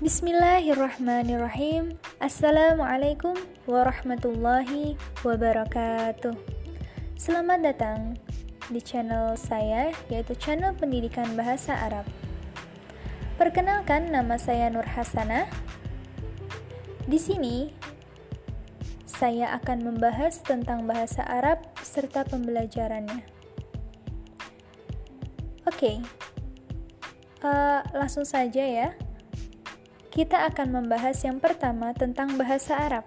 Bismillahirrahmanirrahim. Assalamualaikum warahmatullahi wabarakatuh. Selamat datang di channel saya, yaitu channel pendidikan bahasa Arab. Perkenalkan, nama saya Nur Hasanah. Di sini, saya akan membahas tentang bahasa Arab serta pembelajarannya. Oke, uh, langsung saja ya kita akan membahas yang pertama tentang bahasa Arab.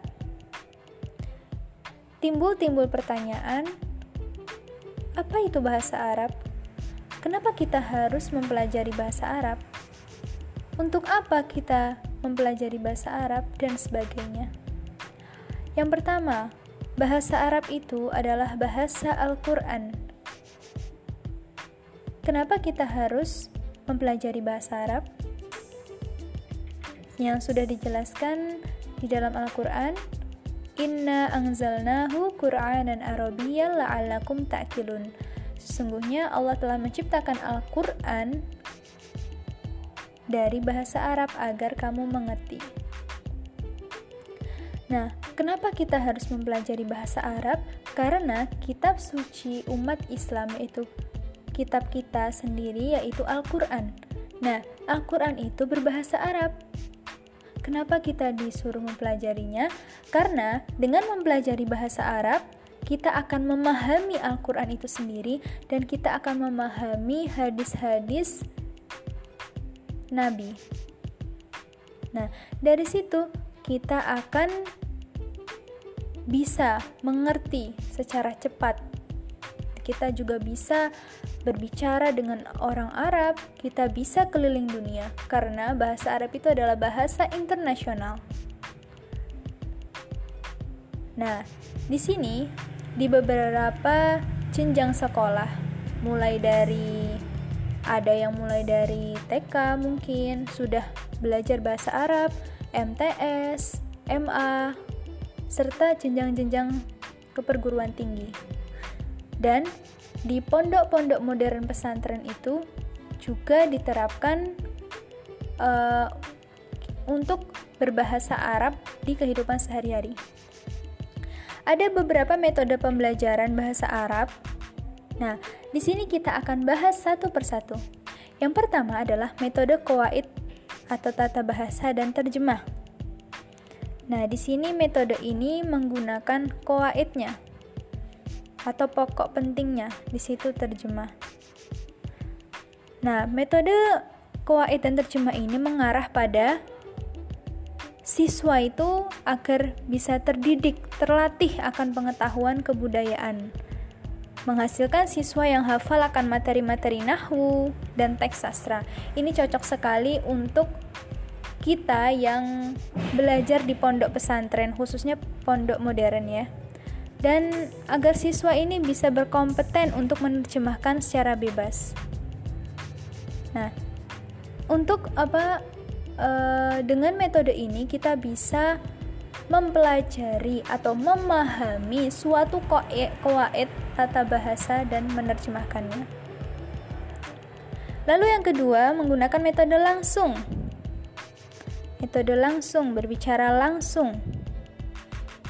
Timbul-timbul pertanyaan, apa itu bahasa Arab? Kenapa kita harus mempelajari bahasa Arab? Untuk apa kita mempelajari bahasa Arab dan sebagainya? Yang pertama, bahasa Arab itu adalah bahasa Al-Qur'an. Kenapa kita harus mempelajari bahasa Arab? Yang sudah dijelaskan di dalam Al-Quran Inna anzalnahu Qur'anan Arabiyyan la'allakum ta'kilun Sesungguhnya Allah telah menciptakan Al-Quran dari bahasa Arab agar kamu mengerti. Nah, kenapa kita harus mempelajari bahasa Arab? Karena kitab suci umat Islam itu kitab kita sendiri yaitu Al-Quran. Nah, Al-Quran itu berbahasa Arab Kenapa kita disuruh mempelajarinya? Karena dengan mempelajari bahasa Arab, kita akan memahami Al-Quran itu sendiri dan kita akan memahami hadis-hadis Nabi. Nah, dari situ kita akan bisa mengerti secara cepat. Kita juga bisa berbicara dengan orang Arab, kita bisa keliling dunia karena bahasa Arab itu adalah bahasa internasional. Nah, di sini di beberapa jenjang sekolah, mulai dari ada yang mulai dari TK mungkin sudah belajar bahasa Arab, MTS, MA, serta jenjang-jenjang keperguruan tinggi. Dan di pondok-pondok modern pesantren itu juga diterapkan uh, untuk berbahasa Arab di kehidupan sehari-hari. Ada beberapa metode pembelajaran bahasa Arab. Nah, di sini kita akan bahas satu persatu. Yang pertama adalah metode qawaid atau tata bahasa dan terjemah. Nah, di sini metode ini menggunakan qawaidnya atau pokok pentingnya di situ terjemah. Nah, metode kuwait dan terjemah ini mengarah pada siswa itu agar bisa terdidik, terlatih akan pengetahuan kebudayaan. Menghasilkan siswa yang hafal akan materi-materi nahwu dan teks sastra. Ini cocok sekali untuk kita yang belajar di pondok pesantren, khususnya pondok modern ya dan agar siswa ini bisa berkompeten untuk menerjemahkan secara bebas. Nah, untuk apa e, dengan metode ini kita bisa mempelajari atau memahami suatu koaid tata bahasa dan menerjemahkannya. Lalu yang kedua, menggunakan metode langsung. Metode langsung berbicara langsung.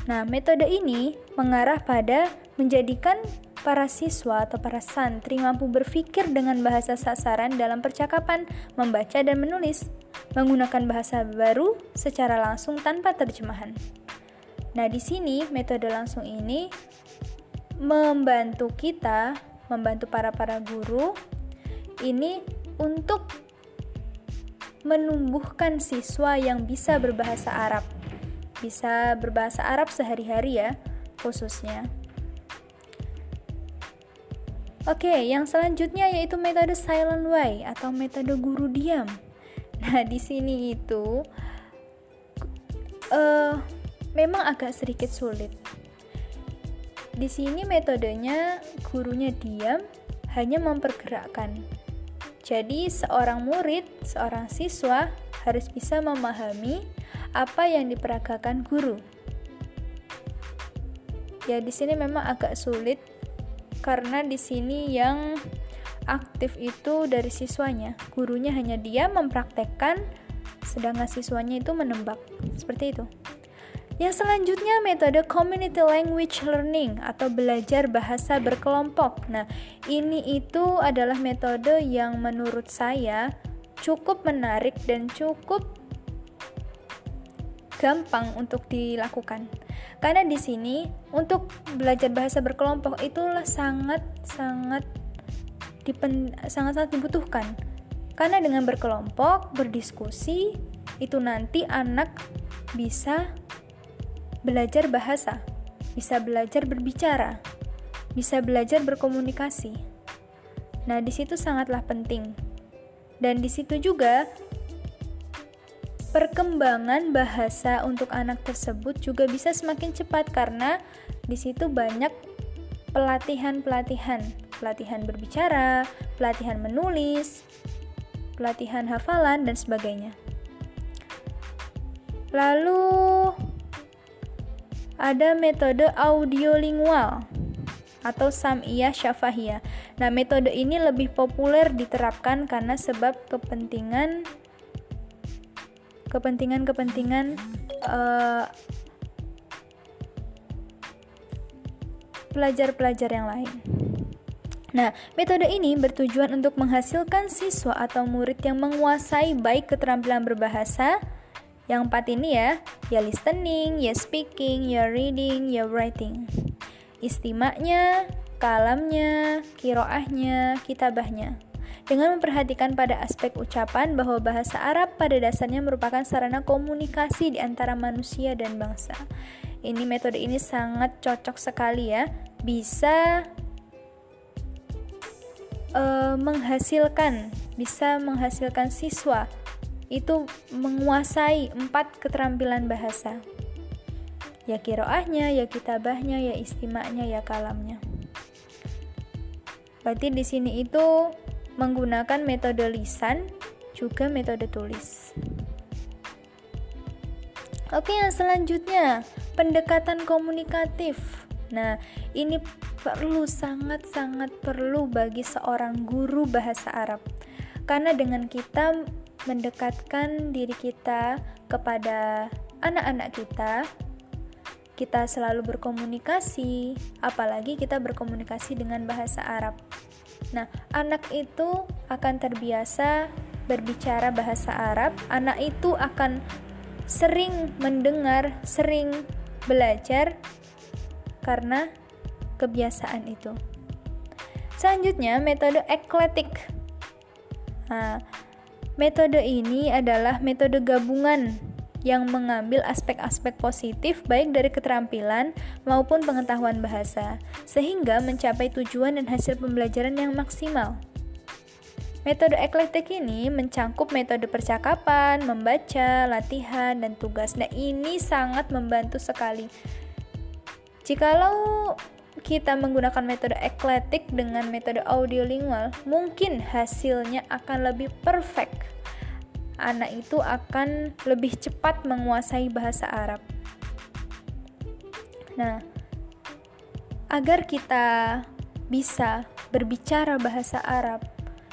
Nah, metode ini mengarah pada menjadikan para siswa atau para santri mampu berpikir dengan bahasa sasaran dalam percakapan, membaca dan menulis, menggunakan bahasa baru secara langsung tanpa terjemahan. Nah, di sini metode langsung ini membantu kita, membantu para-para guru ini untuk menumbuhkan siswa yang bisa berbahasa Arab bisa berbahasa Arab sehari-hari ya, khususnya. Oke, yang selanjutnya yaitu metode silent way atau metode guru diam. Nah, di sini itu uh, memang agak sedikit sulit. Di sini metodenya gurunya diam, hanya mempergerakkan. Jadi, seorang murid, seorang siswa harus bisa memahami apa yang diperagakan guru. Ya, di sini memang agak sulit karena di sini yang aktif itu dari siswanya. Gurunya hanya dia mempraktekkan sedangkan siswanya itu menebak. Seperti itu. Yang selanjutnya metode community language learning atau belajar bahasa berkelompok. Nah, ini itu adalah metode yang menurut saya cukup menarik dan cukup gampang untuk dilakukan. Karena di sini untuk belajar bahasa berkelompok itulah sangat sangat dipen, sangat sangat dibutuhkan. Karena dengan berkelompok, berdiskusi, itu nanti anak bisa belajar bahasa, bisa belajar berbicara, bisa belajar berkomunikasi. Nah, di situ sangatlah penting. Dan di situ juga perkembangan bahasa untuk anak tersebut juga bisa semakin cepat karena di situ banyak pelatihan-pelatihan, pelatihan berbicara, pelatihan menulis, pelatihan hafalan dan sebagainya. Lalu ada metode audiolingual atau samiyah syafahiyah. Nah, metode ini lebih populer diterapkan karena sebab kepentingan kepentingan-kepentingan uh, pelajar-pelajar yang lain. Nah, metode ini bertujuan untuk menghasilkan siswa atau murid yang menguasai baik keterampilan berbahasa, yang empat ini ya, ya listening, ya speaking, ya reading, ya writing. Istimaknya, kalamnya, kiroahnya, kitabahnya. Dengan memperhatikan pada aspek ucapan bahwa bahasa Arab pada dasarnya merupakan sarana komunikasi di antara manusia dan bangsa. Ini metode ini sangat cocok sekali ya, bisa uh, menghasilkan, bisa menghasilkan siswa itu menguasai empat keterampilan bahasa. Ya kiroahnya, ya kitabahnya, ya istimaknya, ya kalamnya. Berarti di sini itu menggunakan metode lisan juga metode tulis. Oke, yang selanjutnya pendekatan komunikatif. Nah, ini perlu sangat-sangat perlu bagi seorang guru bahasa Arab. Karena dengan kita mendekatkan diri kita kepada anak-anak kita, kita selalu berkomunikasi, apalagi kita berkomunikasi dengan bahasa Arab. Nah, anak itu akan terbiasa berbicara bahasa Arab, anak itu akan sering mendengar, sering belajar karena kebiasaan itu. Selanjutnya, metode ekletik. Nah, Metode ini adalah metode gabungan yang mengambil aspek-aspek positif baik dari keterampilan maupun pengetahuan bahasa, sehingga mencapai tujuan dan hasil pembelajaran yang maksimal. Metode eklektik ini mencangkup metode percakapan, membaca, latihan, dan tugas. Nah, ini sangat membantu sekali. Jikalau kita menggunakan metode ekletik dengan metode audiolingual, mungkin hasilnya akan lebih perfect. Anak itu akan lebih cepat menguasai bahasa Arab. Nah, agar kita bisa berbicara bahasa Arab,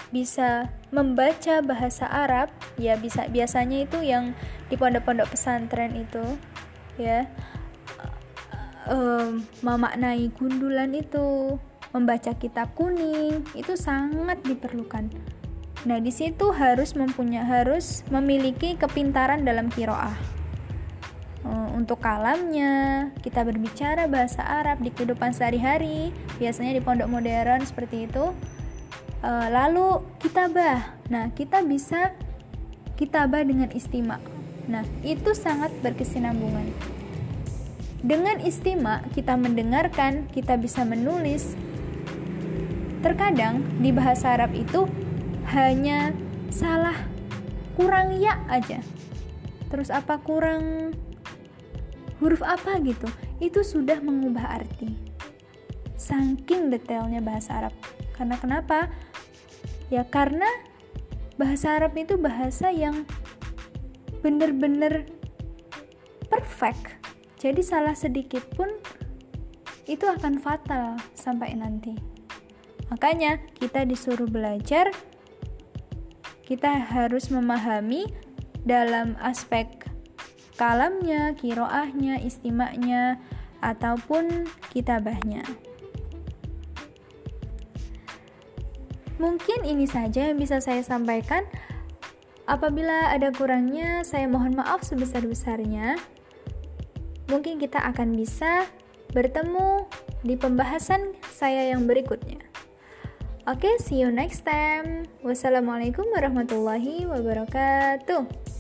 bisa membaca bahasa Arab, ya bisa biasanya itu yang di pondok-pondok pesantren itu, ya um, memaknai gundulan itu, membaca kitab kuning itu sangat diperlukan. Nah, di situ harus mempunyai harus memiliki kepintaran dalam kiroah. Untuk kalamnya, kita berbicara bahasa Arab di kehidupan sehari-hari, biasanya di pondok modern seperti itu. Lalu kitabah, nah kita bisa kitabah dengan istimak. Nah, itu sangat berkesinambungan. Dengan istimak, kita mendengarkan, kita bisa menulis. Terkadang di bahasa Arab itu hanya salah kurang ya aja. Terus apa kurang huruf apa gitu. Itu sudah mengubah arti. Saking detailnya bahasa Arab. Karena kenapa? Ya karena bahasa Arab itu bahasa yang benar-benar perfect jadi salah sedikit pun itu akan fatal sampai nanti. Makanya kita disuruh belajar, kita harus memahami dalam aspek kalamnya, kiroahnya, istimaknya, ataupun kitabahnya. Mungkin ini saja yang bisa saya sampaikan. Apabila ada kurangnya, saya mohon maaf sebesar-besarnya. Mungkin kita akan bisa bertemu di pembahasan saya yang berikutnya. Oke, okay, see you next time. Wassalamualaikum warahmatullahi wabarakatuh.